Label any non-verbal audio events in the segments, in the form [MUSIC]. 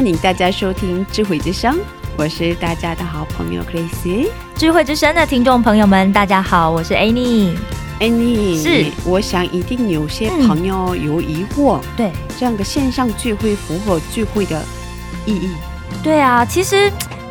欢迎大家收听智慧之声，我是大家的好朋友 Grace。智慧之声的听众朋友们，大家好，我是 Annie。Annie，是我想一定有些朋友有疑惑，对这样的线上聚会符合聚会的意义？对啊，其实。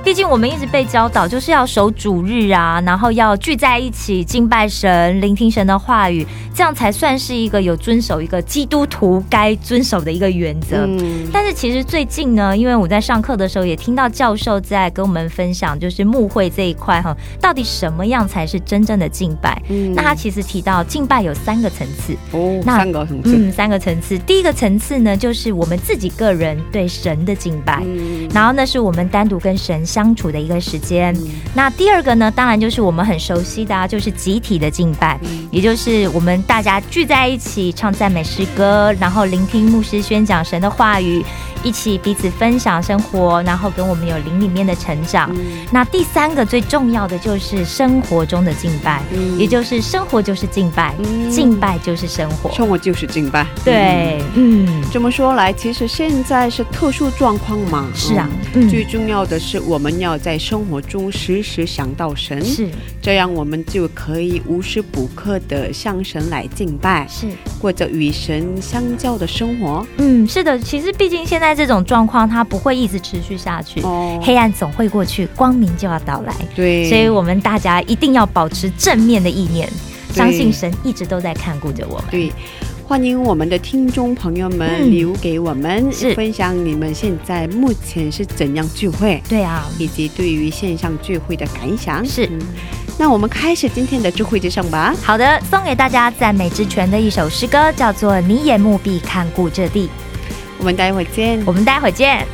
毕竟我们一直被教导，就是要守主日啊，然后要聚在一起敬拜神、聆听神的话语，这样才算是一个有遵守一个基督徒该遵守的一个原则。嗯，但是其实最近呢，因为我在上课的时候也听到教授在跟我们分享，就是牧会这一块哈，到底什么样才是真正的敬拜？嗯那他其实提到敬拜有三个层次，哦，那三个层次，嗯，三个层次。第一个层次呢，就是我们自己个人对神的敬拜。嗯然后那是我们单独跟神相处的一个时间。嗯。那第二个呢，当然就是我们很熟悉的啊，就是集体的敬拜，嗯。也就是我们大家聚在一起唱赞美诗歌，然后聆听牧师宣讲神的话语，一起彼此分享生活，然后跟我们有灵里面的成长。嗯。那第三个最重要的就是生活中的敬拜，嗯。也就是生活就是敬拜，嗯。敬拜就是生活。生活就是敬拜，对，嗯，这么说来，其实现在是特殊状况嘛。是啊嗯。嗯。最重要的是我们要在生活中时时想到神，是这样我们就可以无时不刻的向神来敬拜，是，过着与神相交的生活。嗯，是的。其实毕竟现在这种状况，它不会一直持续下去。哦，黑暗总会过去，光明就要到来。对，所以我们大家一定要保持正面的意念，相信神一直都在看顾着我们。对。欢迎我们的听众朋友们嗯留给我们、是分享你们现在目前是怎样聚会，对啊，以及对于线上聚会的感想。是嗯那我们开始今天的聚会之声吧。好的，送给大家赞美之泉的一首诗歌，叫做《你眼目必看顾这地》。我们待会儿见。我们待会儿见。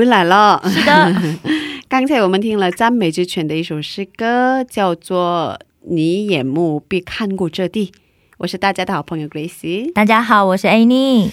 回来了。是的，[LAUGHS] 刚才我们听了赞美之泉的一首诗歌，叫做《你眼目必看过这地》。我是大家的好朋友 Grace。大家好，我是 Annie。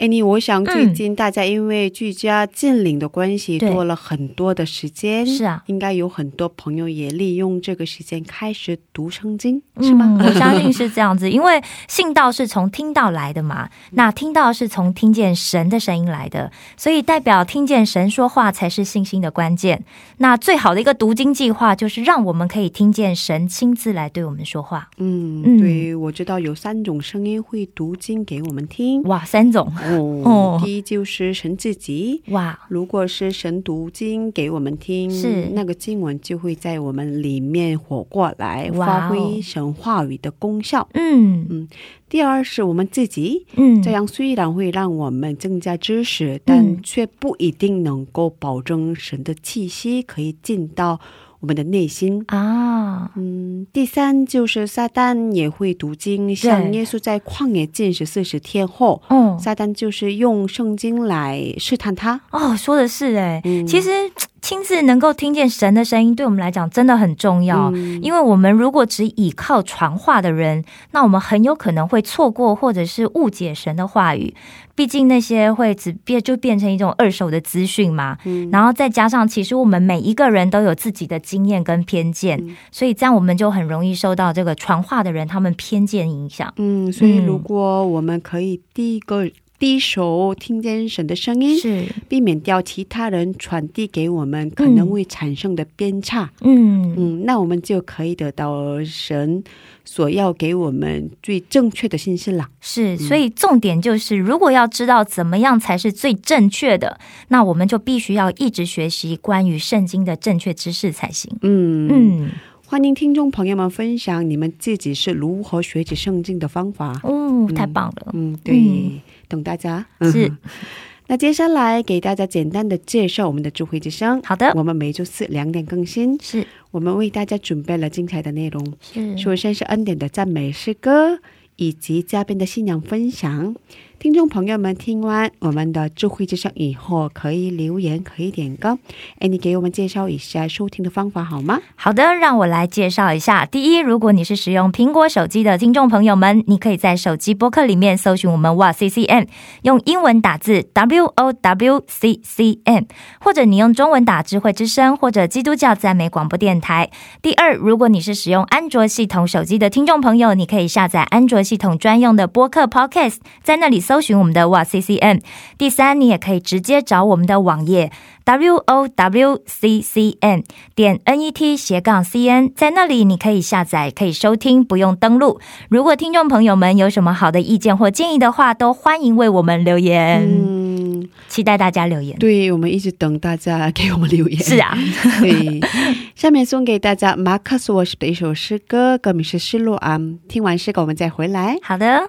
哎，你我想最近大家因为居家禁令的关系，对多了很多的时间。是啊应该有很多朋友也利用这个时间开始读圣经，是吗？嗯？我相信 [LAUGHS] 是这样子，因为信道是从听到来的嘛，那听到是从听见神的声音来的，所以代表听见神说话才是信心的关键。那最好的一个读经计划，就是让我们可以听见神亲自来对我们说话。嗯，嗯对，我知道有三种声音会读经给我们听。哇，三种哦，哦。第一就是神自己。哇，如果是神读经给我们听，是。那个经文就会在我们里面活过来，发挥神话语的功效。嗯。第二是我们自己，嗯，这样虽然会让我们增加知识，但却不一定能够保证神的气息可以进到我们的内心。啊，嗯，第三就是撒旦也会读经，像耶稣在旷野禁食四十天后，嗯。撒旦就是用圣经来试探他。哦，说的是哎、嗯。其实亲自能够听见神的声音，对我们来讲真的很重要。嗯因为我们如果只依靠传话的人，那我们很有可能会错过或者是误解神的话语。毕竟那些会只变就变成一种二手的资讯嘛。嗯然后再加上，其实我们每一个人都有自己的经验跟偏见，嗯所以这样我们就很容易受到这个传话的人他们偏见影响。嗯，所以嗯如果我们可以第一个第一手听见神的声音，是，避免掉其他人传递给我们可能会产生的偏差，嗯。嗯，那我们就可以得到神所要给我们最正确的信息了。是，所以重点就是，如果要知道怎么样才是最正确的，那我们就必须要一直学习关于圣经的正确知识才行。嗯。嗯，欢迎听众朋友们分享你们自己是如何学习圣经的方法。哦，太棒了。嗯，对，嗯等大家。是。嗯。那接下来给大家简单的介绍我们的智慧之声。好的。我们每周四两点更新，是。我们为大家准备了精彩的内容。是。首先是恩典的赞美诗歌，以及嘉宾的信仰分享。听众朋友们听完我们的智慧之声以后，可以留言，可以点歌。哎，你给我们介绍一下收听的方法好吗？好的，让我来介绍一下。第一，如果你是使用苹果手机的听众朋友们，你可以在手机播客里面搜寻我们哇 C C M，用英文打字 W O W C C M，或者你用中文打智慧之声或者基督教赞美广播电台。第二，如果你是使用安卓系统手机的听众朋友，你可以下载安卓系统专用的播客 Podcast，在那里搜寻我们的哇 C C N。第三，你也可以直接找我们的网页 w o w c c n 点 n e t 斜杠 c n，在那里你可以下载，可以收听，不用登录。如果听众朋友们有什么好的意见或建议的话，都欢迎为我们留言，嗯，期待大家留言。对，我们一直等大家给我们留言。是啊，[LAUGHS] 对，下面送给大家马克思沃什的一首诗歌，歌名是《失落啊》。听完诗歌，我们再回来。好的。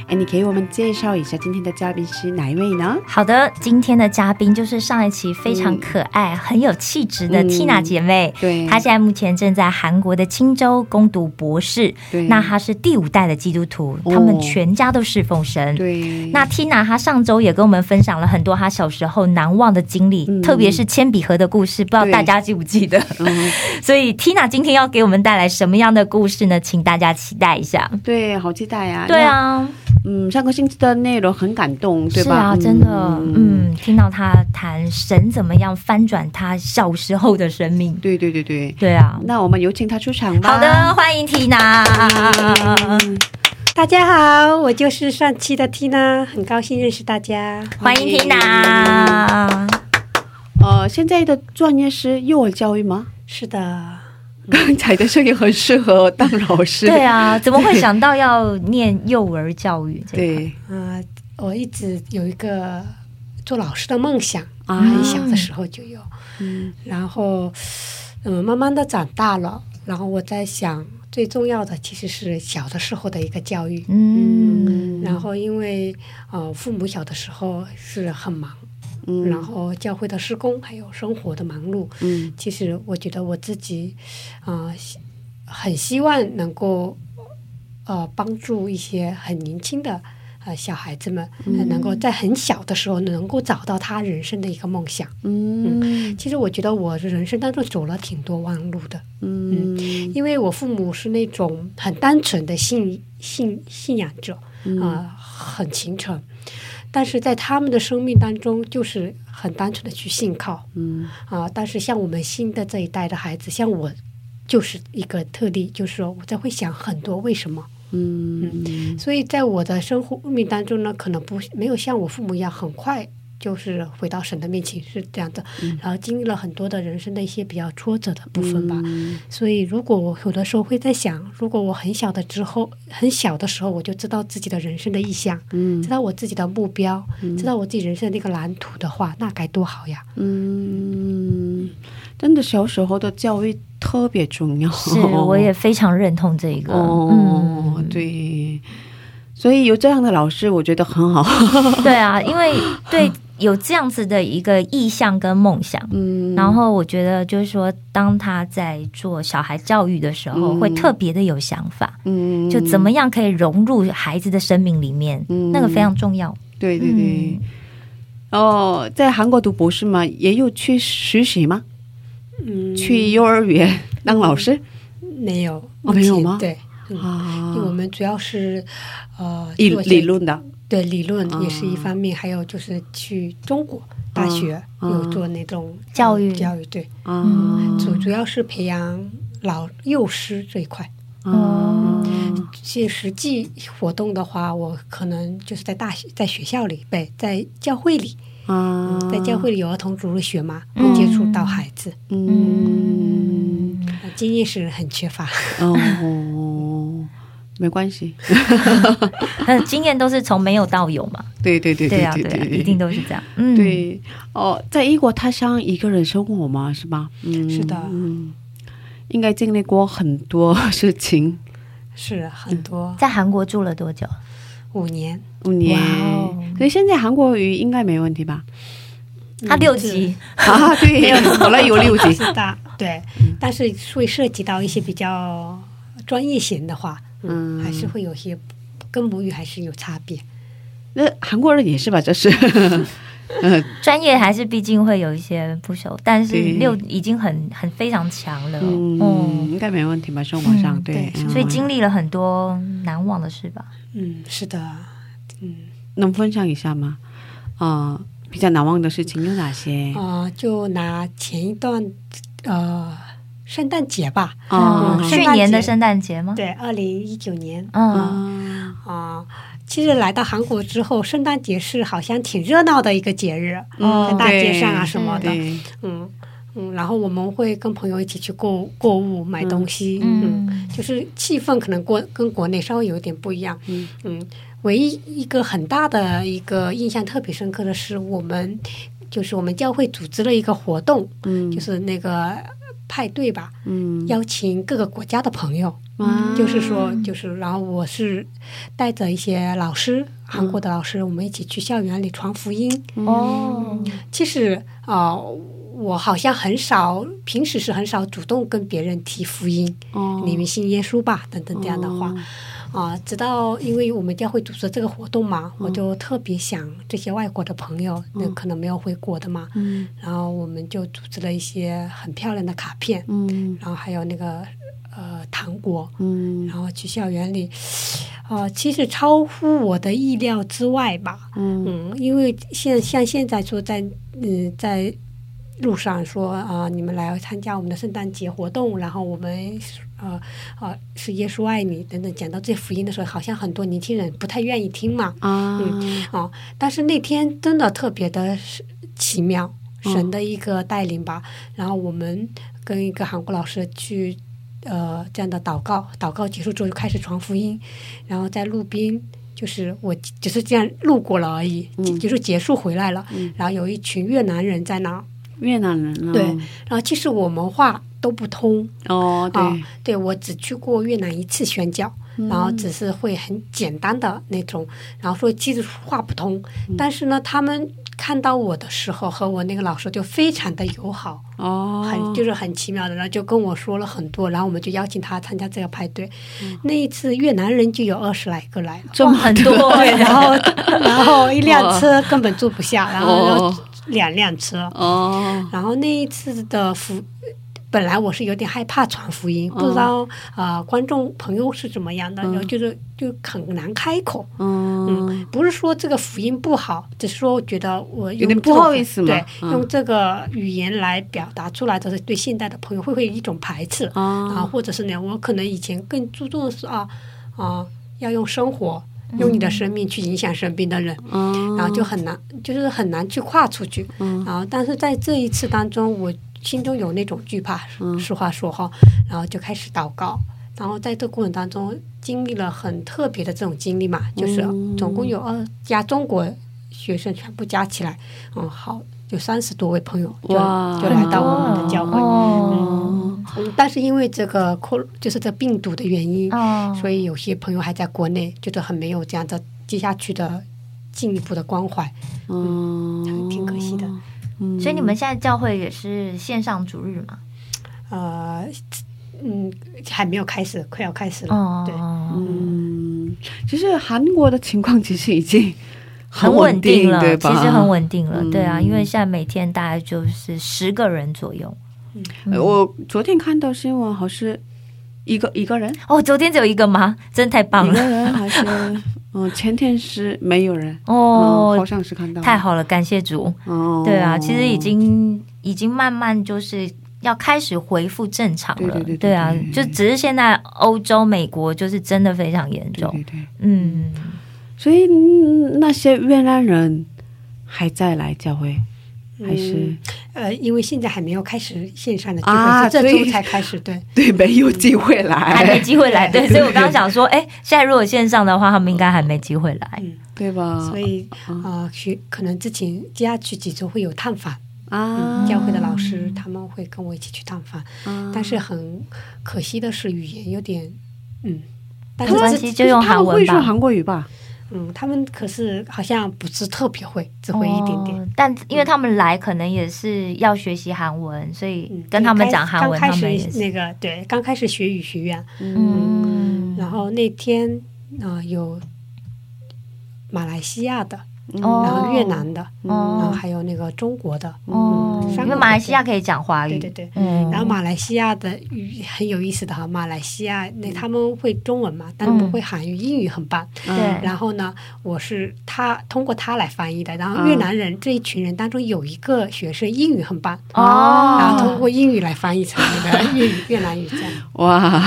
哎，你给我们介绍一下今天的嘉宾是哪一位呢？好的，今天的嘉宾就是上一期非常可爱、很有气质的嗯 Tina 姐妹。对，她现在目前正在韩国的青州攻读博士。对那她是第五代的基督徒，哦他们全家都侍奉神。对，那 Tina 她上周也跟我们分享了很多她小时候难忘的经历，嗯特别是铅笔盒的故事，不知道大家记不记得？[LAUGHS] 嗯，所以 Tina 今天要给我们带来什么样的故事呢？请大家期待一下。对，好期待呀、对，啊，嗯，上个星期的内容很感动，对吧？是啊，真的，嗯，听到他谈神怎么样翻转他小时候的生命，对对对对。对啊。那我们有请他出场吧。好的，欢迎缇娜。大家好，我就是上期的缇娜，很高兴认识大家。欢迎缇娜。呃，现在的专业是幼儿教育吗？是的，刚才的声音很适合当老师。对啊，[LAUGHS] 怎么会想到要念幼儿教育？对，啊，我一直有一个做老师的梦想啊，很小的时候就有。嗯，然后嗯，慢慢的长大了，然后我在想，最重要的其实是小的时候的一个教育。嗯，然后因为呃，父母小的时候是很忙。嗯，然后教会的施工，还有生活的忙碌，嗯，其实我觉得我自己，啊，很希望能够，呃，帮助一些很年轻的呃小孩子们，能够在很小的时候能够找到他人生的一个梦想。嗯，其实我觉得我人生当中走了挺多弯路的。嗯，因为我父母是那种很单纯的信信信仰者，啊，很虔诚。但是在他们的生命当中，就是很单纯的去信靠，嗯啊。但是像我们新的这一代的孩子，像我，就是一个特例，就是说我在会想很多为什么，嗯嗯。所以在我的生活命当中呢，可能不没有像我父母一样很快。就是回到神的面前是这样的，然后经历了很多的人生的一些比较挫折的部分吧。所以，如果我有的时候会在想，如果我很小的之后，很小的时候我就知道自己的人生的意向，知道我自己的目标，知道我自己人生的那个蓝图的话，那该多好呀！嗯，真的，小时候的教育特别重要。是，我也非常认同这个。哦，对，所以有这样的老师，我觉得很好。[LAUGHS] 对啊，因为对。有这样子的一个意向跟梦想，嗯，然后我觉得就是说，当他在做小孩教育的时候，会特别的有想法，嗯，就怎么样可以融入孩子的生命里面，嗯那个非常重要。对对对。哦，在韩国读博士嘛，也有去实习吗？嗯，去幼儿园当老师？没有，没有吗？对，啊，我们主要是呃，理理论的。对理论也是一方面，还有就是去中国大学有做那种教育教育，对，主主要是培养老幼师这一块。哦，些实际活动的话，我可能就是在大学在学校里，对，在教会里，在教会里有儿童主日学嘛，会接触到孩子。嗯，经验是很缺乏。哦。[LAUGHS] 没关系，[LAUGHS] 经验都是从没有到有嘛。对对对对对对，一定都是这样。嗯，对哦，在异国他乡一个人生活嘛，是吧？嗯，是的，嗯，应该经历过很多事情，是很多。在韩国住了多久？五年，五年。所以现在韩国语应该没问题吧？他六级。[LAUGHS] 啊，对，[LAUGHS] 本来有六级，是的，对，但是会涉及到一些比较专业型的话。嗯，还是会有些跟母语还是有差别。那韩国人也是吧？这是，[LAUGHS] 嗯，专业还是毕竟会有一些不熟，但是六已经很很非常强了。嗯，应该没问题吧？生活上对，所以经历了很多难忘的事吧。嗯，是的。嗯，能分享一下吗？啊，比较难忘的事情有哪些？啊，就拿前一段，呃。圣诞节吧，嗯，去年的圣诞节吗？对，二零一九年。嗯。啊，其实来到韩国之后，圣诞节是好像挺热闹的一个节日，在大街上啊什么的，嗯嗯，然后我们会跟朋友一起去购购物买东西，嗯，就是气氛可能国跟国内稍微有点不一样，嗯。嗯，唯一一个很大的一个印象特别深刻的是，我们就是我们教会组织了一个活动，嗯，就是那个。派对吧，嗯，邀请各个国家的朋友，就是说，就是，然后我是带着一些老师，韩国的老师，我们一起去校园里传福音。哦，其实啊，我好像很少，平时是很少主动跟别人提福音，哦，你们信耶稣吧，等等这样的话。啊，直到因为我们教会组织这个活动嘛，我就特别想这些外国的朋友，那可能没有回国的嘛，然后我们就组织了一些很漂亮的卡片，然后还有那个呃糖果，然后去校园里，呃，其实超乎我的意料之外吧。嗯。嗯，因为现像现在说在嗯在路上说啊、你们来参加我们的圣诞节活动，然后我们呃啊是耶稣爱你等等，讲到这福音的时候，好像很多年轻人不太愿意听嘛。啊，啊，但是那天真的特别的奇妙，神的一个带领吧。然后我们跟一个韩国老师去呃这样的祷告，祷告结束之后就开始传福音，然后在路边。就是我只是这样路过了而已，嗯就是结束回来了。然后有一群越南人在那，越南人啊对然后其实我们话都不通，哦，对，啊，对。我只去过越南一次宣教，然后只是会很简单的那种，然后说其实话不通，但是呢，他们看到我的时候和我那个老师就非常的友好，哦，很就是很奇妙的，然后就跟我说了很多，然后我们就邀请他参加这个派对。那一次越南人就有二十来个来了，这么很多对，然后 [LAUGHS] 然后一辆车根本坐不下，然后两辆车，哦，然后那一次的福，本来我是有点害怕传福音，哦不知道啊、呃观众朋友是怎么样的，嗯。然后就是就很难开口。嗯。嗯，不是说这个福音不好，只是说我觉得我有点不好意思嘛。对，嗯。用这个语言来表达出来就是对现代的朋友会不会有一种排斥啊，啊，或者是呢，我可能以前更注重的是啊啊，要用生活。用你的生命去影响身边的人，嗯。然后就很难，就是很难去跨出去。嗯。然后，但是在这一次当中，我心中有那种惧怕，嗯。实话说哈，然后就开始祷告。然后在这过程当中，经历了很特别的这种经历嘛，就是嗯总共有二加中国学生全部加起来，嗯，好，有三十多位朋友就就来到我们的教会。哦，嗯，但是因为这个 co 就是这病毒的原因，哦。所以有些朋友还在国内，觉得很没有这样的接下去的进一步的关怀，嗯，挺可惜的。嗯所以你们现在教会也是线上主日嘛？呃，嗯，还没有开始，快要开始了。哦，对，嗯，其实韩国的情况其实已经很稳稳定了，对吧？其实很稳定了，嗯对啊，因为现在每天大概就是十个人左右。呃我昨天看到新闻，好像是一个一个人，哦，昨天只有一个吗？真的太棒一个了！人还是嗯，前天是没有人嗯哦好，像是看到太好了，感谢主。哦，对啊，其实已经已经慢慢就是要开始恢复正常了。对对对对啊对，就只是现在欧洲、美国就是真的非常严重。对对对，嗯，所以嗯那些越南人还在来教会，还是嗯呃，因为现在还没有开始线上的聚啊会，是这周才开始。对，[LAUGHS] 对没有机会来，还没机会来。[LAUGHS] 对，所以我刚刚想说，哎，现在如果线上的话，他们应该还没机会来。[LAUGHS] 对吧？所以啊，学可能之前接下去几周会有探访，啊，教会的老师他们会跟我一起去探访，啊但是很可惜的是语言有点，嗯，但没关是系，就用韩文吧。们会说韩国语吧？嗯，他们可是好像不是特别会，只会一点点。哦但因为他们来可能也是要学习韩文，所以嗯跟他们讲韩文，刚开。始那个对，刚开始学语学院，嗯，然后那天呃有马来西亚的，哦。然后越南的，然后哦还有那个中国的，因为马来西亚可以讲华语，对对对。嗯，然后马来西亚的语很有意思的哈，马来西亚那他们会中文嘛，但是不会韩语，英语很棒。对。然后呢，我是他通过他来翻译的。然后越南人这一群人当中有一个学生英语很棒，哦，然后通过英语来翻译成那个粤语越南语这样。哇，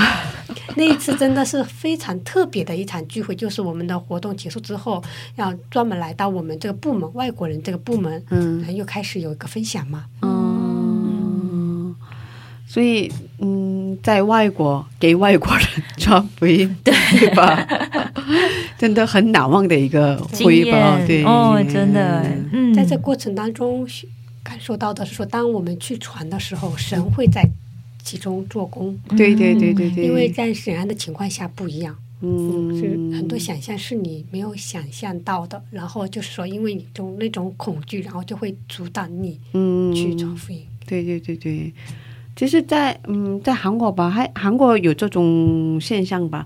那一次真的是非常特别的一场聚会，就是我们的活动结束之后，要专门来到我们这个部门外国人这个部门，嗯。然后又开始有一个分享嘛。嗯，所以嗯，在外国给外国人 [LAUGHS] 传福音，对。[LAUGHS] 吧？真的很难忘的一个经回报，对哦，真的，嗯，在这过程当中，感受到的是说，当我们去传的时候，神会在其中做工，对对对对对，因为在沈阳的情况下不一样。嗯。是很多想象是你没有想象到的，然后就是说，因为你种那种恐惧，然后就会阻挡你嗯。去传福音。对对对。对，其实在，嗯，在韩国吧，还韩国有这种现象吧，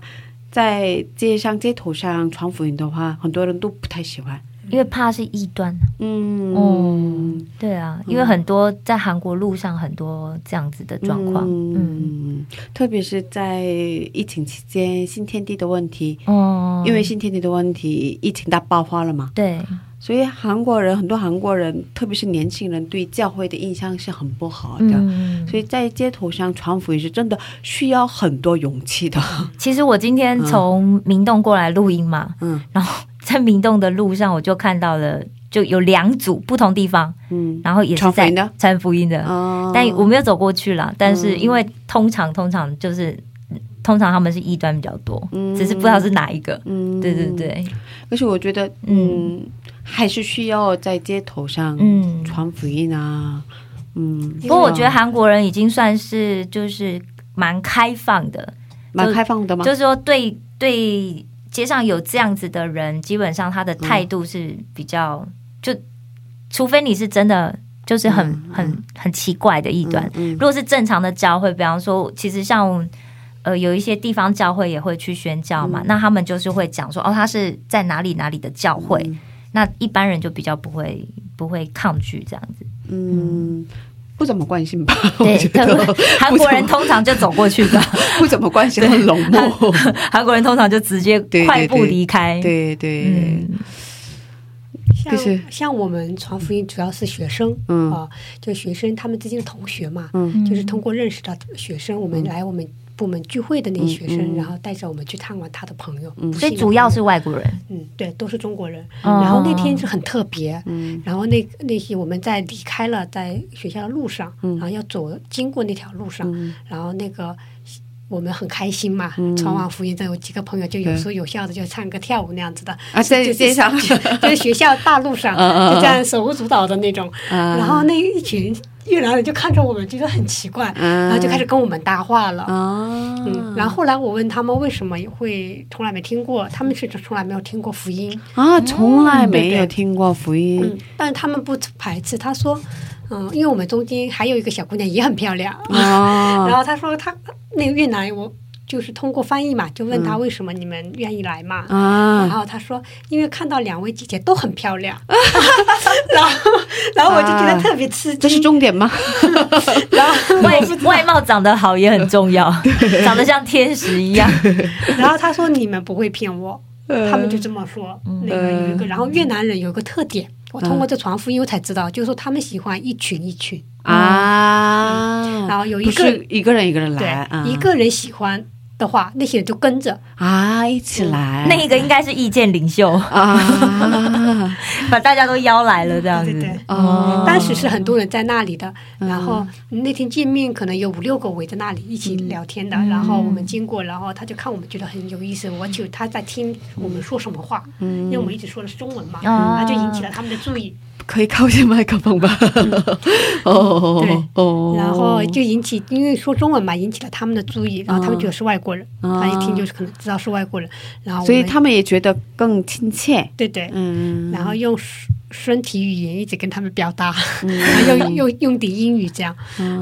在街上街头上传福音的话，很多人都不太喜欢，因为怕是异端。嗯哦，对啊，因为很多在韩国路上很多这样子的状况。嗯，嗯，特别是在疫情期间，新天地的问题，哦，因为新天地的问题，疫情大爆发了嘛，对，所以韩国人很多韩国人，特别是年轻人，对教会的印象是很不好的。嗯，所以在街头上传福音是真的需要很多勇气的。其实我今天从明洞过来录音嘛，嗯然后在明洞的路上，我就看到了，就有两组不同地方，嗯，然后也是在传福音的哦但我没有走过去了。但是因为通常通常就是通常他们是异端比较多，嗯只是不知道是哪一个。嗯对对。对，而且我觉得，嗯，还是需要在街头上嗯。传福音啊。嗯，不过我觉得韩国人已经算是就是蛮开放的，蛮开放的吗？就是说对对街上有这样子的人，基本上他的态度是比较、就，除非你是真的就是很、很很奇怪的异端。嗯如果是正常的教会，比方说，其实像呃有一些地方教会也会去宣教嘛，那他们就是会讲说，哦，他是在哪里哪里的教会，那一般人就比较不会不会抗拒这样子。嗯，不怎么关心吧？对我觉，得韩国人通常就走过去的，[LAUGHS] 不怎么关心，很冷漠。韩国人通常就直接快步离开。对对，嗯，像就是像我们传福音主要是学生，嗯啊，就学生他们之间的同学嘛，嗯就是通过认识到学生，我们来我们部门聚会的那些学生，然后带着我们去探望他的朋友，不所以主要是外国人。嗯，对，都是中国人。哦。然后那天是很特别，嗯。然后那那些我们在离开了在学校的路上，嗯。然后要走经过那条路上，嗯。然后那个我们很开心嘛，嗯。传完福音，这有几个朋友就有说有笑的，就唱歌跳舞那样子的，啊，在就是街上，[LAUGHS] 就是学校大路上 [LAUGHS] 就这样手舞足蹈的那种，然然后那一群越南人就看着我们，觉得很奇怪，嗯。然后就开始跟我们搭话了。啊，嗯，然后后来我问他们为什么会从来没听过，他们是从来没有听过福音，啊，从来没有听过福音。嗯，但他们不排斥。他说，嗯，因为我们中间还有一个小姑娘也很漂亮，[LAUGHS] 然啊，后他说他那个越南我就是通过翻译嘛，就问他为什么你们愿意来嘛。然啊，后他说，因为看到两位姐姐都很漂亮，[LAUGHS] 然后，然后我就觉得特别吃惊。这是重点吗？[LAUGHS] 然后外外貌长得好也很重要，[LAUGHS] 长得像天使一样。然后他说你们不会骗我，呃他们就这么说。嗯。那个有一个，然后越南人有一个特点，我通过这传福音我才知道，就是说他们喜欢一群一群，啊，然后有一个是一个人一个人对来，啊，一个人喜欢的话，那些人就跟着。啊，一起来，那个应该是意见领袖，啊，[LAUGHS] 把大家都邀来了这样子。对对对。哦，当时是很多人在那里的，然后那天见面可能有五六个围在那里一起聊天的，然后我们经过，然后他就看我们觉得很有意思，我就他在听我们说什么话，因为我们一直说的是中文嘛，啊然后就引起了他们的注意，可以靠近麦克风吧？[LAUGHS] 哦对哦，然后就引起因为说中文嘛，引起了他们的注意，然后他们觉得是外国人，哦他一听就是可能知道是外国人，然后所以他们也觉得更亲切，对对，嗯，然后用身身体语言一直跟他们表达，然后 [LAUGHS] 用用用点英语这样，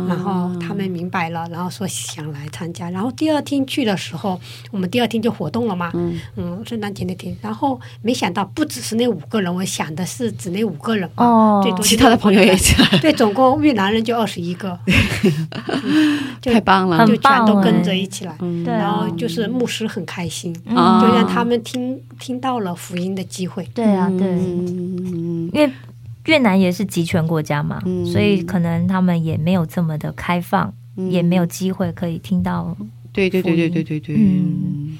然后他们明白了，然后说想来参加。然后第二天去的时候，我们第二天就活动了嘛，嗯，圣诞节那天。然后没想到不只是那五个人，我想的是只那五个人嘛，哦。最多其他的朋友也一起来，[LAUGHS] 对，总共越南人就二十一个，嗯 [LAUGHS] 就太棒了。就全都跟哎着一起来。对。然后啊，就是牧师很开心，啊就让他们听听到了福音的机会。对啊，对，嗯。因为越南也是集权国家嘛，嗯。所以可能他们也没有这么的开放，也没有机会可以听到。对对对对对对对，嗯。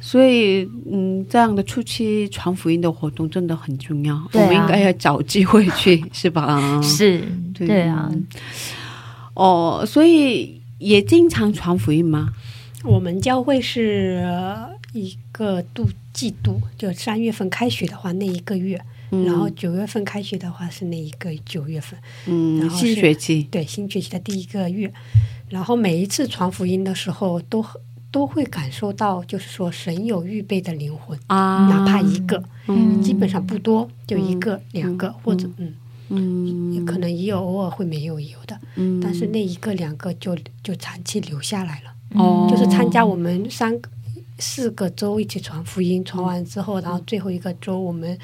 所以嗯，这样的初期传福音的活动真的很重要，啊。我们应该要找机会去，是吧？[LAUGHS] 是，对。对啊，哦，所以也经常传福音吗？我们教会是呃一个度季度，就三月份开学的话那一个月，然后九月份开学的话是那一个九月份，嗯，然后新学期，对新学期的第一个月。然后每一次传福音的时候，都都会感受到，就是说神有预备的灵魂，啊，哪怕一个，嗯。基本上不多，就一个、两个，或者嗯，嗯。也可能也有偶尔会没有有的，嗯。但是那一个两个就就长期留下来了。哦，就是参加我们三个四个周一起传福音，传完之后，然后最后一个周我们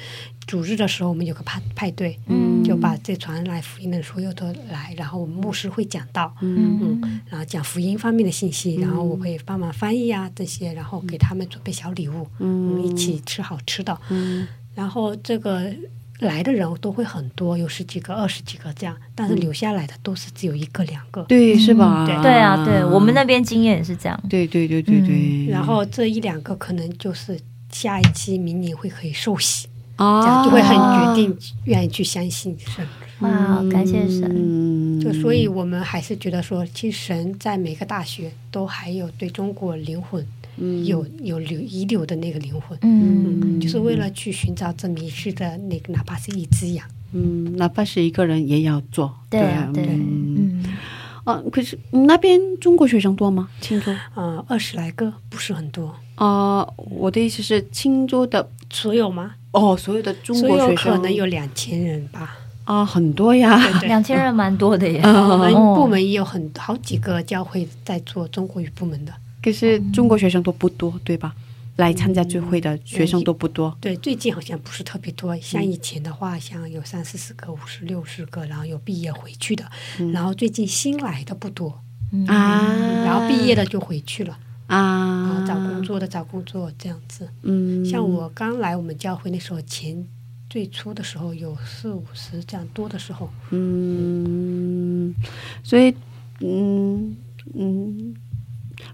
主日的时候，我们有个派派对，嗯就把这传来福音的所有都来，然后我们牧师会讲到，嗯嗯，然后讲福音方面的信息，然后我会帮忙翻译啊这些，然后给他们准备小礼物，嗯，一起吃好吃的，嗯然后这个来的人都会很多，有十几个、二十几个这样，但是留下来的都是只有一个、两个。对，是吧？对对啊，对我们那边经验也是这样。对对对对对，然后这一两个可能就是下一期明年会可以受洗，这啊样就会很决定愿意去相信神。哇，感谢神。嗯，就所以我们还是觉得说，其实神在每个大学都还有对中国灵魂有有留遗留的那个灵魂，嗯，就是为了去寻找这迷失的那个，哪怕是一只羊。嗯，哪怕是一个人也要做，对啊，对，嗯，嗯，啊，可是嗯那边中国学生多吗？青州？啊，二十来个不是很多，啊，我的意思是青州的所有吗？哦，所有的中国学生可能有两千人吧。啊，很多呀，对对，两千人蛮多的耶。我们哦部门也有很好几个教会在做中国语部门的。可是中国学生都不多，对吧？来参加聚会的学生都不多。对，最近好像不是特别多，像以前的话，像有三四十个、五十六十个，然后有毕业回去的，然后最近新来的不多，啊，然后毕业的就回去了，然啊。后，找工作的找工作这样子。嗯，像我刚来我们教会那时候前最初的时候有四五十这样多的时候，嗯，所以嗯嗯，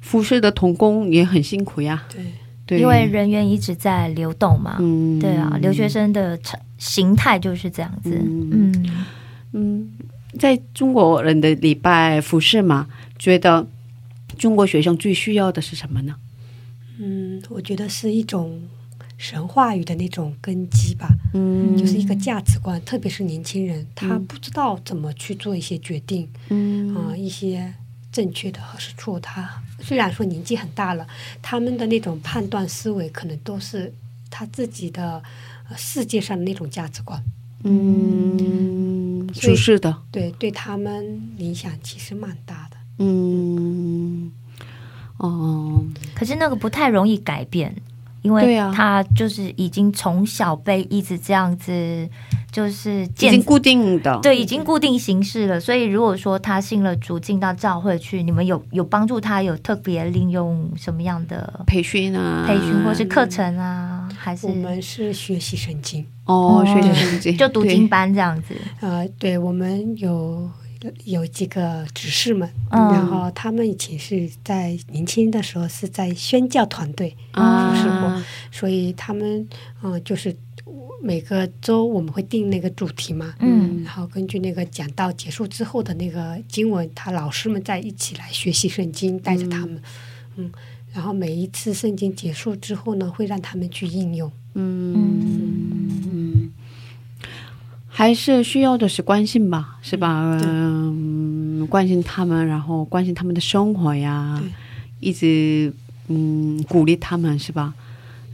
服饰的童工也很辛苦呀，对，对，因为人员一直在流动嘛。嗯，对啊，留学生的成形态就是这样子。嗯。嗯，嗯，在中国人的礼拜服饰嘛，觉得中国学生最需要的是什么呢？嗯，我觉得是一种神话语的那种根基吧，嗯就是一个价值观，特别是年轻人，他不知道怎么去做一些决定，嗯啊、一些正确的和是错。他虽然说年纪很大了，他们的那种判断思维可能都是他自己的、呃、世界上的那种价值观，嗯，是是的，对对他们影响其实蛮大的。嗯，哦，可是那个不太容易改变，因为他就是已经从小被一直这样子，就是已经固定的，对，已经固定形式了。所以如果说他信了主，进到教会去，你们有有帮助他，有特别利用什么样的培训啊，培训或是课程啊，还是？我们是学习圣经，哦，哦。学习圣经，就读经班这样子？呃，对我们有有几个执事们，嗯。然后他们以前是在年轻的时候是在宣教团队啊。服侍过，所以他们嗯、呃就是每个周我们会定那个主题嘛，嗯。然后根据那个讲道结束之后的那个经文，他老师们在一起来学习圣经，带着他们，嗯。然后每一次圣经结束之后呢，会让他们去应用。嗯，还是需要的是关心吧，是吧？嗯，关心他们，然后关心他们的生活呀，一直嗯鼓励他们，是吧？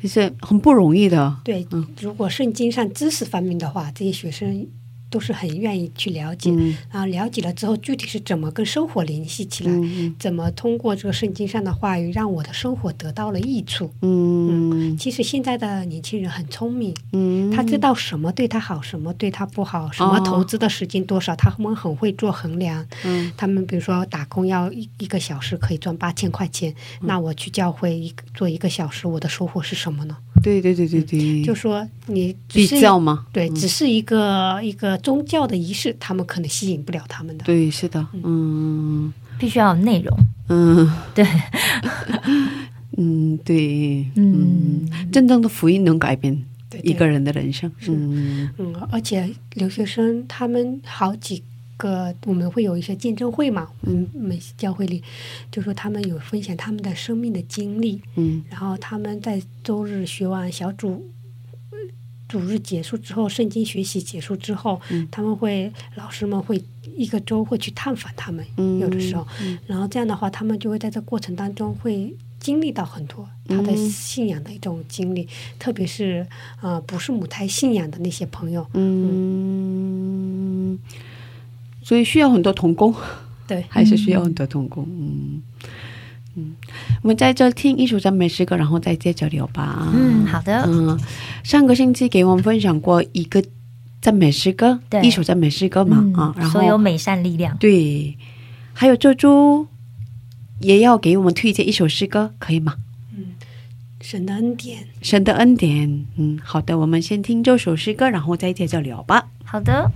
就是很不容易的。对，嗯如果圣经上知识方面的话，这些学生都是很愿意去了解，嗯。然后了解了之后，具体是怎么跟生活联系起来，嗯怎么通过这个圣经上的话语，让我的生活得到了益处。嗯。其实现在的年轻人很聪明，嗯，他知道什么对他好，什么对他不好，什么投资的时间多少，他们很会做衡量。嗯。他们比如说打工要一一个小时可以赚八千块钱，嗯。那我去教会一个做一个小时，我的收获是什么呢？对对对对对，就说你只比是较嘛，对，嗯。只是一个一个宗教的仪式，他们可能吸引不了他们的。对是的，嗯。必须要有内容。嗯。对，[LAUGHS] 嗯对，嗯。嗯，真正的福音能改变一个人的人生，嗯。嗯，而且留学生他们好几个，我们会有一些见证会嘛，嗯，我们教会里就说他们有分享他们的生命的经历，嗯。然后他们在周日学完小组。主日结束之后，圣经学习结束之后，嗯。他们会老师们会一个周会去探访他们，嗯有的时候，然后这样的话，他们就会在这过程当中会经历到很多他的嗯。信仰的一种经历，特别是呃不是母胎信仰的那些朋友，嗯，所以需要很多童工，对，还是需要很多童工，嗯，我们在这听一首赞美诗歌，然后再接着聊吧。嗯，好的。嗯，上个星期给我们分享过一个赞美诗歌，对一首赞美诗歌嘛，嗯啊，然后所有美善力量。对，还有周周也要给我们推荐一首诗歌，可以吗？嗯神的恩典。神的恩典，嗯，好的，我们先听这首诗歌，然后再接着聊吧。好的。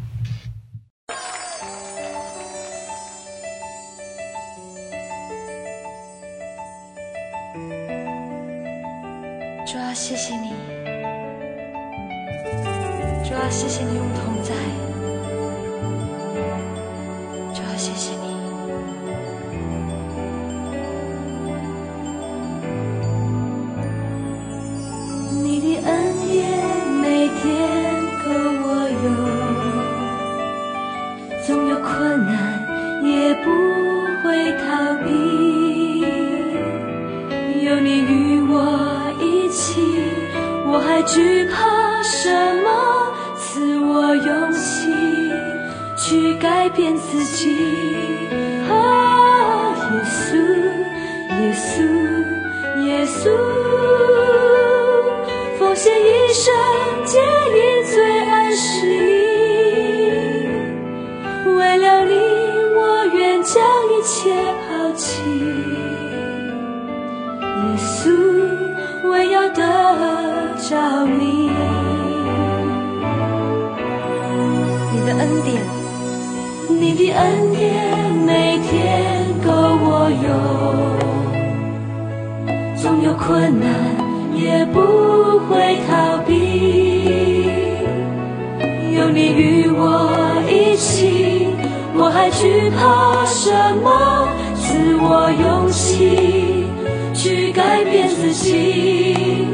我还惧怕什么？赐我勇气。去改变自己。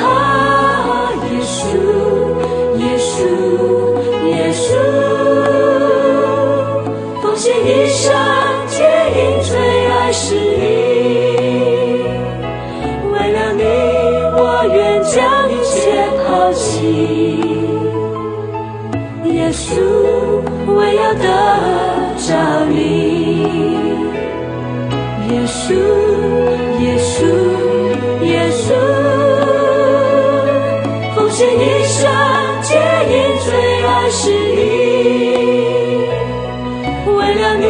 啊，耶稣，耶稣，耶稣，奉献一生，皆因最爱是你。为了你，我愿将一切抛弃。耶稣，我要得稣。耶稣，耶稣，奉献一生，皆因最爱是你。为了你，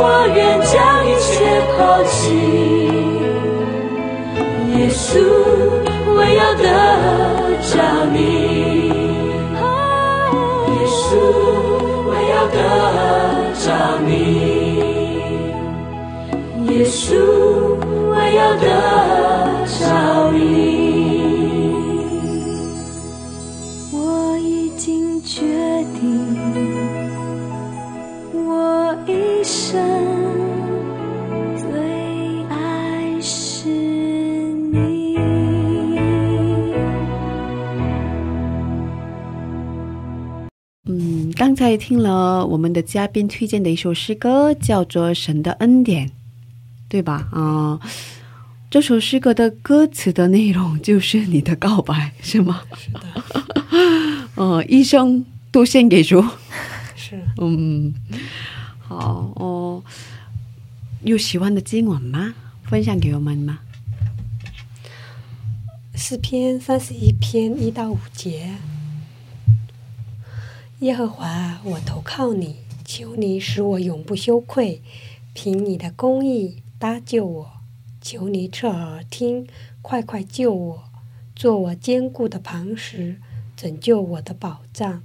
我愿将一切抛弃。听了我们的嘉宾推荐的一首诗歌，叫做《神的恩典》。对吧？啊、这首诗歌的歌词的内容就是你的告白，是吗？是的，呃，[LAUGHS] 一生都献给主。是。[LAUGHS] 嗯，好哦。有喜欢的经文吗？分享给我们吗？诗篇三十一篇一到五节。耶和华，我投靠你，求你使我永不羞愧，凭你的公义。搭救我，求你侧耳听，快快救我，做我坚固的磐石，拯救我的保障。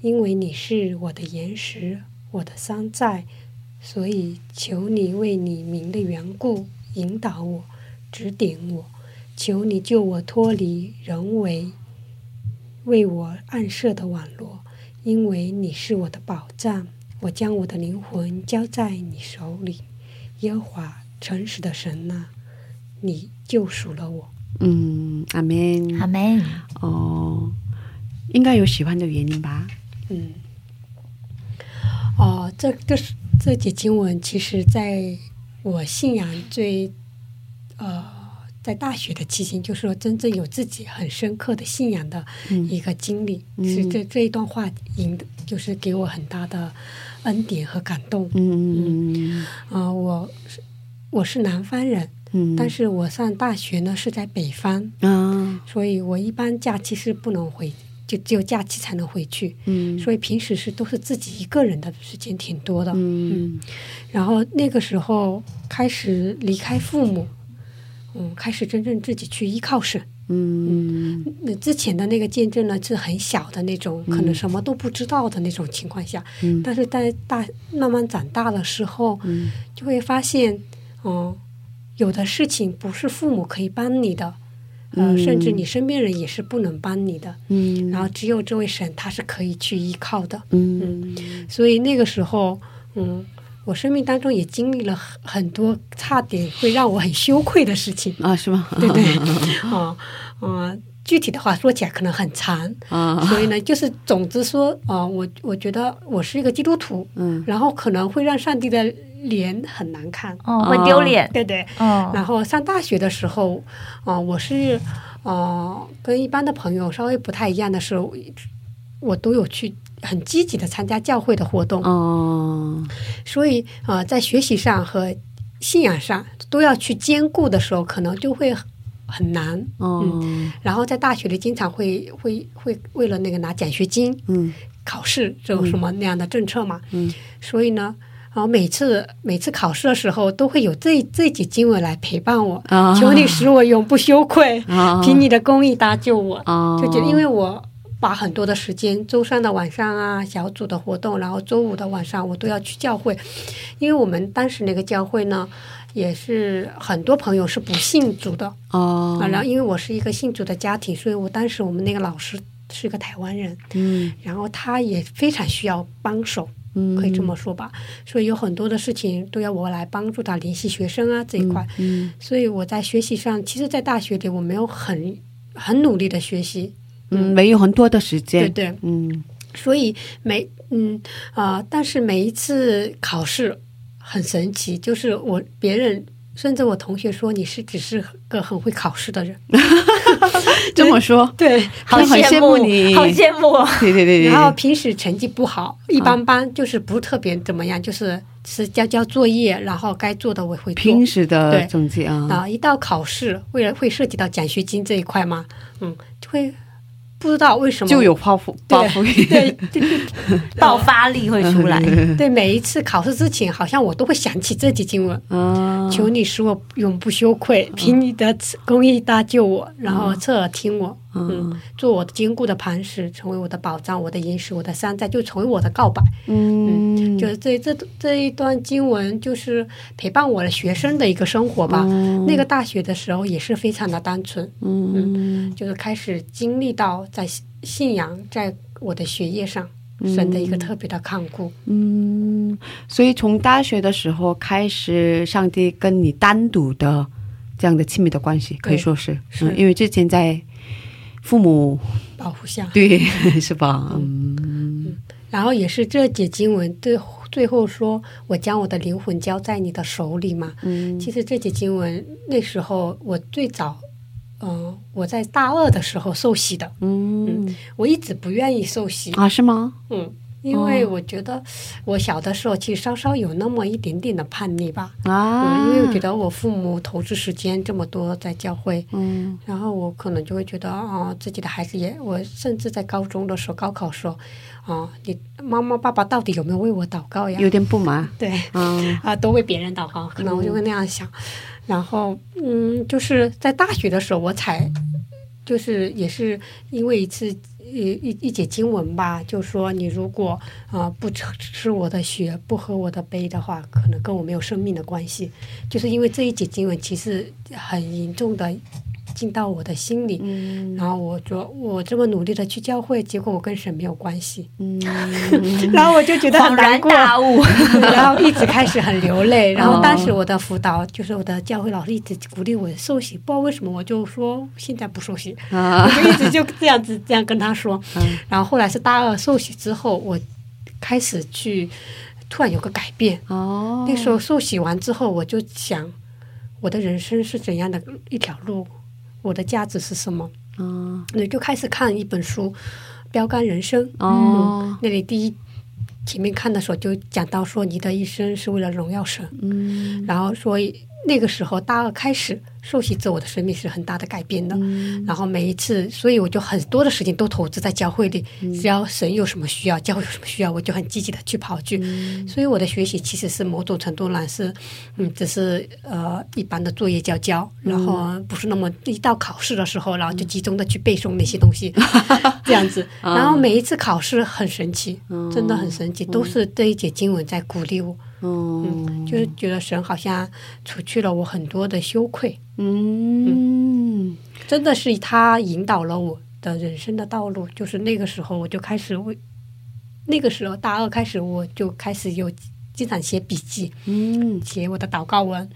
因为你是我的岩石，我的山寨，所以求你为你名的缘故引导我，指点我。求你救我脱离人为为我暗设的网络，因为你是我的宝藏。我将我的灵魂交在你手里，耶和华。诚实的神呐、啊，你救赎了我。嗯，阿门，阿门。哦，应该有喜欢的原因吧？嗯。哦，这个是这节经文，其实在我信仰最呃，在大学的期间，就是说真正有自己很深刻的信仰的一个经历，嗯、是这这一段话引，就是给我很大的恩典和感动。嗯嗯啊、呃，我。我是南方人，嗯，但是我上大学呢是在北方，啊，所以我一般假期是不能回，就只有假期才能回去。嗯所以平时是都是自己一个人的时间挺多的。嗯然后那个时候开始离开父母，嗯，开始真正自己去依靠神。嗯。那之前的那个见证呢是很小的那种，可能什么都不知道的那种情况下，嗯。但是在大慢慢长大的时候，嗯。就会发现，嗯，有的事情不是父母可以帮你的，呃，嗯。甚至你身边人也是不能帮你的，嗯。然后只有这位神他是可以去依靠的，嗯所以那个时候，嗯，我生命当中也经历了很很多差点会让我很羞愧的事情，啊，是吗？对不对？啊、[LAUGHS] 嗯，具体的话说起来可能很长，啊，所以呢，就是总之说，啊、我我觉得我是一个基督徒，嗯然后可能会让上帝的脸很难看，哦，会丢脸。对对。哦，然后上大学的时候，啊、我是呃跟一般的朋友稍微不太一样的是，我都有去很积极的参加教会的活动，哦，所以呃在学习上和信仰上都要去兼顾的时候，可能就会很难。哦，然后在大学里经常会会会为了那个拿奖学金，嗯考试这种什么那样的政策嘛，嗯，所以呢，然后每次每次考试的时候，都会有这这几经文来陪伴我，啊。求你使我永不羞愧，啊。凭你的公义搭救我。啊，就觉得，因为我把很多的时间，周三的晚上啊，小组的活动，然后周五的晚上我都要去教会，因为我们当时那个教会呢，也是很多朋友是不信主的，哦。啊，，然后因为我是一个信主的家庭，所以我当时我们那个老师是个台湾人，嗯。然后他也非常需要帮手，嗯，可以这么说吧。所以有很多的事情都要我来帮助他联系学生啊这一块。嗯所以我在学习上，其实，在大学里我没有很很努力的学习，嗯，没有很多的时间，对对。嗯所以每嗯啊、呃但是每一次考试很神奇，就是我别人。甚至我同学说你是只是个很会考试的人，[LAUGHS] 这么说，对，好羡慕慕你。好羡慕哦。对对对对，然后平时成绩不好，一般般，就是不是特别怎么样，就是是交交作业，然后该做的我会做。平时的对。成绩啊，啊，一到考试，为了会涉及到奖学金这一块嘛，嗯，就会不知道为什么就有抱负抱负欲，对对对 [LAUGHS] 爆发力会出来。对，每一次考试之前，好像我都会想起这几经文。啊，求你使我永不羞愧，凭你的公义搭救我，然后侧耳听我，嗯，做我的坚固的磐石，成为我的保障，我的岩石，我的山寨，就成为我的告白。嗯，就是这这这一段经文，就是陪伴我的学生的一个生活吧。那个大学的时候也是非常的单纯，嗯。就是开始经历到在信信仰在我的学业上神的一个特别的看顾。嗯，所以从大学的时候开始，上帝跟你单独的这样的亲密的关系，可以说是，是。嗯，因为之前在父母保护下，对 [LAUGHS] 是吧？嗯然后也是这节经文最最后说：“我将我的灵魂交在你的手里嘛。”嗯其实这节经文那时候我最早，嗯、我在大二的时候受洗的，嗯我一直不愿意受洗，啊，是吗？嗯，因为我觉得我小的时候其实稍稍有那么一点点的叛逆吧，啊，嗯，因为我觉得我父母投资时间这么多在教会，嗯然后我可能就会觉得啊、自己的孩子也，我甚至在高中的时候，高考的时候，啊、你妈妈爸爸到底有没有为我祷告呀？有点不满，[LAUGHS] 对，嗯啊，都为别人祷告，可能我就会那样想。然后，嗯，就是在大学的时候，我才就是也是因为一次一一一节经文吧，就说你如果啊、不吃吃我的血，不喝我的杯的话，可能跟我没有生命的关系。就是因为这一节经文其实很严重的进到我的心里，嗯。然后我说我这么努力的去教会，结果我跟神没有关系，嗯。[LAUGHS] 然后我就觉得很难过。大悟，[LAUGHS] 然后一直开始很流泪，[LAUGHS] 然后当时我的辅导就是我的教会老师一直鼓励我受洗，不知道为什么我就说现在不受洗，啊。我就一直就这样子这样跟他说。然后后来是大二受洗之后，我开始去突然有个改变。哦，那时候受洗完之后，我就想我的人生是怎样的一条路，我的价值是什么？嗯那就开始看一本书《标杆人生》。哦那里第一前面看的时候就讲到说，你的一生是为了荣耀神，嗯然后所以那个时候大二开始受洗自，我的生命是很大的改变的。然后每一次，所以我就很多的时间都投资在教会里。只要神有什么需要，教会有什么需要，我就很积极的去跑去。所以我的学习其实是某种程度上是，嗯，只是呃一般的作业交交，然后不是那么一到考试的时候，然后就集中的去背诵那些东西，[LAUGHS] 这样子。然后每一次考试很神奇，真的很神奇，都是这一节经文在鼓励我。嗯，就是觉得神好像除去了我很多的羞愧，嗯，真的是他引导了我的人生的道路。就是那个时候，我就开始为那个时候大二开始，我就开始有经常写笔记，嗯，写我的祷告文。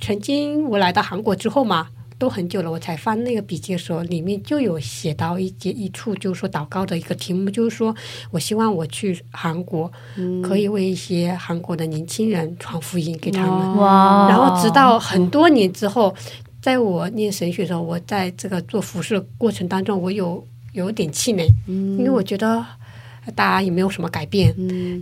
曾经我来到韩国之后嘛。都很久了，我才翻那个笔记的时候，里面就有写到一节一处，就是说祷告的一个题目，就是说我希望我去韩国，可以为一些韩国的年轻人传福音给他们。哇！然后直到很多年之后，在我念神学的时候，我在这个做服饰过程当中，我有有点气馁，因为我觉得。大家也没有什么改变，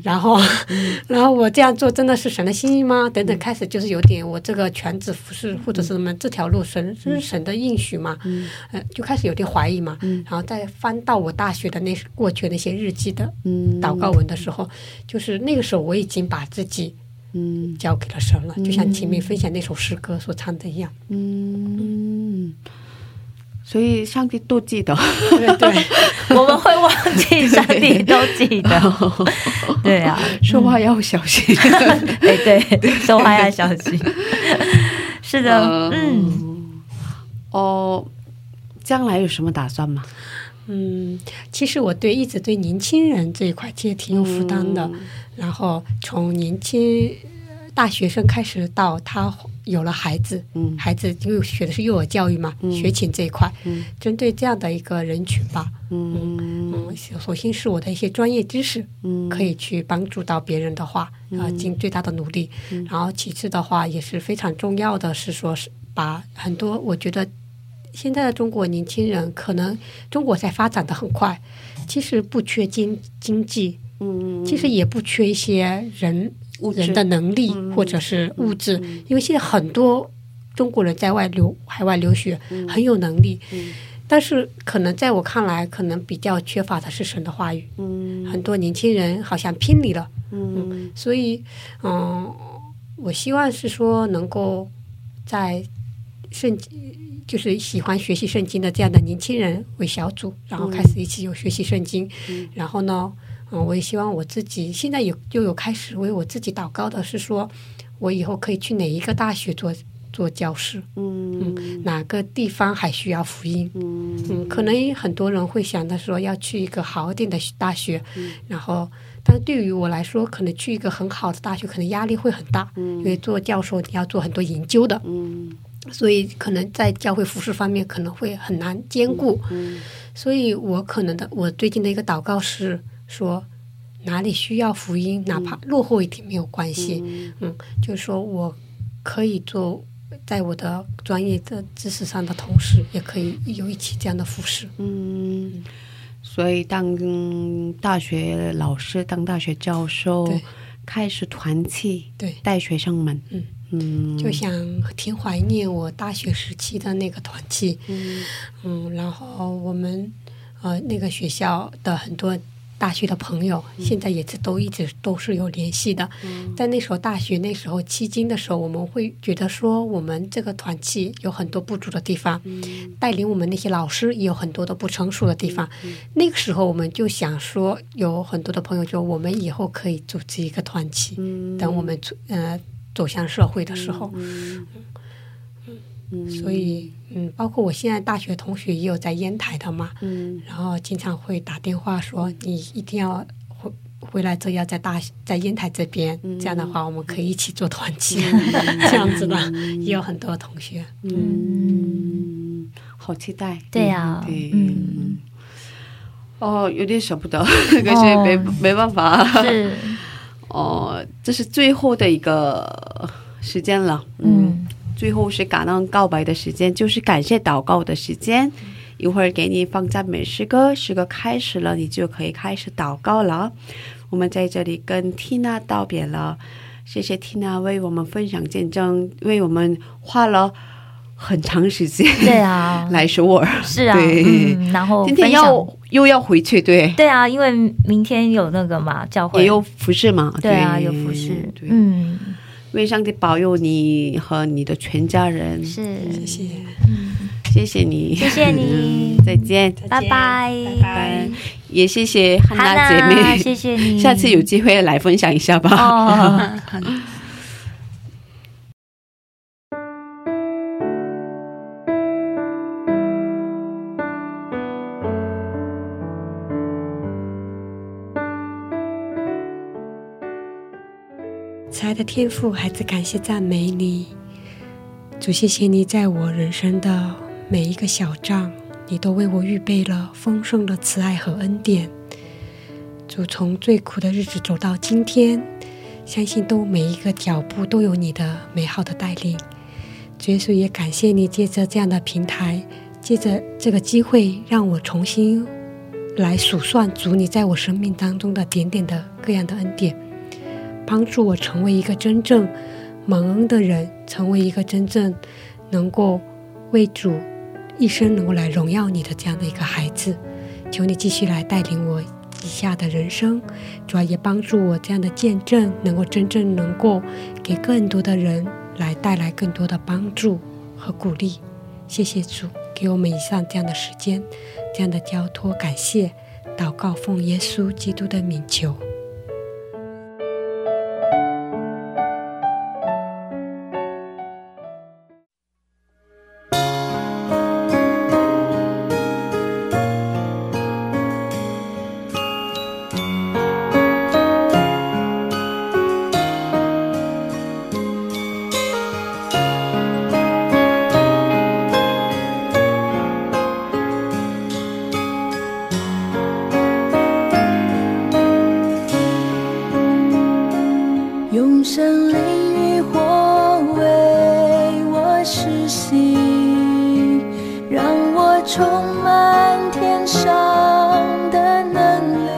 然后，[LAUGHS] 然后我这样做真的是神的心意吗？等等，开始就是有点我这个全职服饰或者是什么这条路神是神的应许嘛，呃，就开始有点怀疑嘛。然后再翻到我大学的那过去那些日记的祷告文的时候，就是那个时候我已经把自己嗯。交给了神了，就像前面分享那首诗歌所唱的一样，嗯。所以上帝都记得，对对，我们会忘记，上帝都记得。对啊，说话要小心。[LAUGHS] 哎，对，说话要小心。[LAUGHS] 是的，嗯。哦，将来有什么打算吗？嗯，其实我对一直对年轻人这一块其实挺有负担的。然后从年轻大学生开始到他。有了孩子，嗯，孩子因为学的是幼儿教育嘛，学前这一块，嗯，针对这样的一个人群吧，嗯。嗯，首先是我的一些专业知识，嗯，可以去帮助到别人的话，啊，尽最大的努力，然后其次的话也是非常重要的是说，是把很多我觉得现在的中国年轻人，可能中国在发展的很快，其实不缺经经济，嗯，其实也不缺一些人。人的能力或者是物质，因为现在很多中国人在外留海外留学很有能力，但是可能在我看来，可能比较缺乏的是神的话语。嗯，很多年轻人好像偏离了。嗯，所以嗯，我希望是说能够在圣就是喜欢学习圣经的这样的年轻人为小组，然后开始一起有学习圣经，然后呢。嗯，我也希望我自己现在有就有开始为我自己祷告的，是说我以后可以去哪一个大学做做教师，嗯，哪个地方还需要福音，嗯。嗯，可能很多人会想到说要去一个好一点的大学，然后，但对于我来说，可能去一个很好的大学，可能压力会很大，嗯，因为做教授你要做很多研究的，嗯，所以可能在教会服饰方面可能会很难兼顾，嗯，所以我可能的我最近的一个祷告是。说哪里需要福音，哪怕落后一点没有关系。嗯，就是说我可以做在我的专业的知识上的同时，也可以有一起这样的服饰。嗯，所以当大学老师，当大学教授，开始团契，对，带学生们。嗯嗯，就想挺怀念我大学时期的那个团契。嗯嗯，然后我们呃那个学校的很多。大学的朋友现在也是都一直都是有联系的。在那时候大学那时候期间的时候，我们会觉得说我们这个团契有很多不足的地方，带领我们那些老师也有很多的不成熟的地方。那个时候我们就想说，有很多的朋友就我们以后可以组织一个团契，等我们呃走向社会的时候。所以，嗯，包括我现在大学同学也有在烟台的嘛，嗯，然后经常会打电话说你一定要回回来之后要在大在烟台这边，这样的话我们可以一起做团契，[LAUGHS] 这样子的也有很多同学，嗯，好期待，对呀，对，嗯，哦，有点舍不得，[LAUGHS] 可是没没办法，是，哦，这是最后的一个时间了，嗯。最后是感恩告白的时间，就是感谢祷告的时间。一会儿给你放赞美诗歌，诗歌开始了，你就可以开始祷告了。我们在这里跟缇娜道别了，谢谢 Tina 为我们分享见证，为我们花了很长时间。对啊，[LAUGHS] 来首尔是啊，对，嗯，然后今天要又要回去，对，对啊，因为明天有那个嘛教会。也有服饰嘛，对啊，有服饰，嗯，愿上帝保佑你和你的全家人，是，谢谢，嗯，谢谢你，谢谢你，[LAUGHS] 再见，拜拜，拜拜。也谢谢汉娜姐妹，谢谢你。[LAUGHS] 下次有机会来分享一下吧。哦、[LAUGHS] 的天父，孩子感谢赞美你，主谢谢你在我人生的每一个小账。你都为我预备了丰盛的慈爱和恩典，主从最苦的日子走到今天，相信都每一个脚步都有你的美好的带领。主耶稣也感谢你，借着这样的平台，借着这个机会，让我重新来数算主你在我生命当中的点点的各样的恩典，帮助我成为一个真正蒙恩的人，成为一个真正能够为主。一生能够来荣耀你的这样的一个孩子，求你继续来带领我以下的人生，主要也帮助我这样的见证能够真正能够给更多的人来带来更多的帮助和鼓励。谢谢主给我们以上这样的时间，这样的交托，感谢祷告，奉耶稣基督的名求。让我充满天上的能力，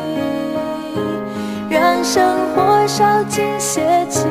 让生活烧尽邪气。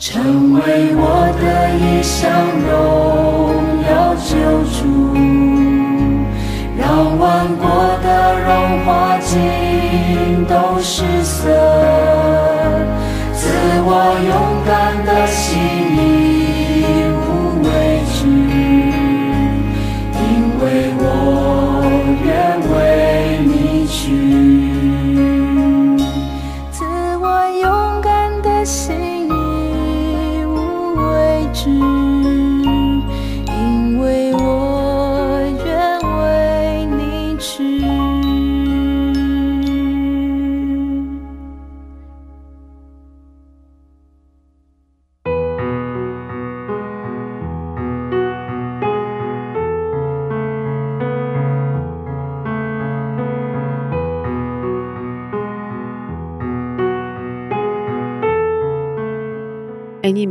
成为我的一项荣耀救主，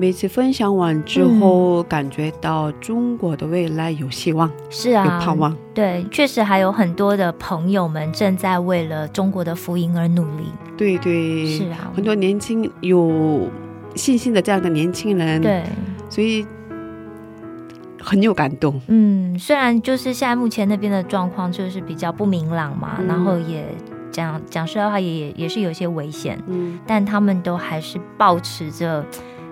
每次分享完之后，感觉到中国的未来有希望，是啊，有盼望。对，确实还有很多的朋友们正在为了中国的福音而努力。对对，是啊。很多年轻有信心的这样的年轻人，，对，所以很有感动。嗯，虽然就是现在目前那边的状况就是比较不明朗嘛，嗯。然后也讲讲实在话也也也是有些危险，嗯，但他们都还是保持着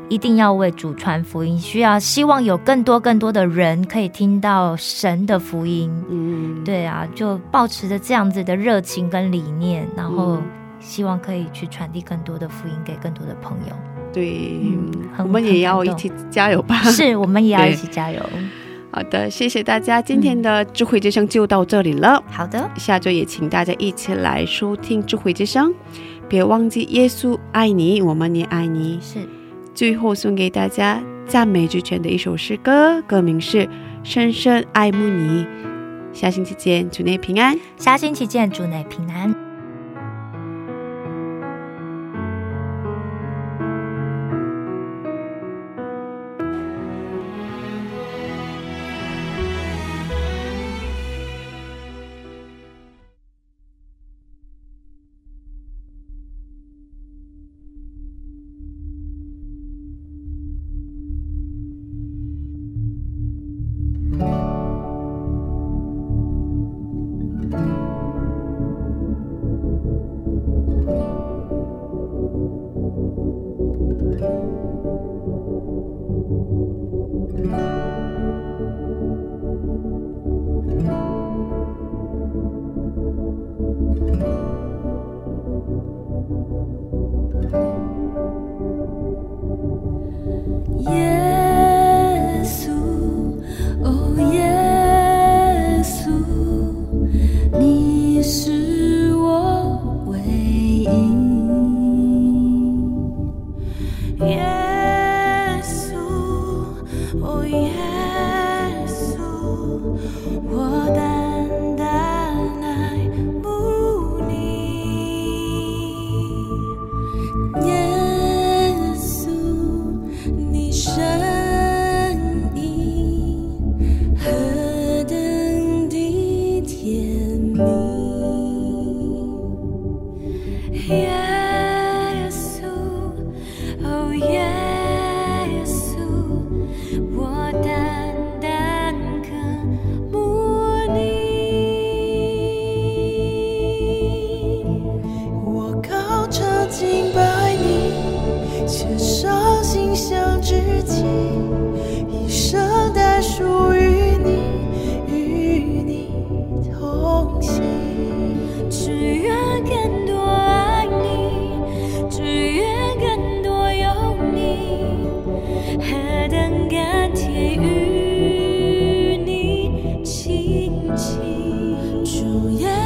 一定要为主传福音，需要希望有更多更多的人可以听到神的福音。嗯，对啊，就保持着这样子的热情跟理念，然后嗯希望可以去传递更多的福音给更多的朋友。对，嗯我们也要一起加油吧。是，我们也要一起加油。好的，谢谢大家，今天的智慧之声就到这里了。好的，下周也请大家一起来收听智慧之声，别忘记耶稣爱你，我们也爱你。是最后送给大家赞美之泉的一首诗歌，歌名是《深深爱慕你》。下星期见，祝你平安。下星期见，祝你平安。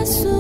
soon.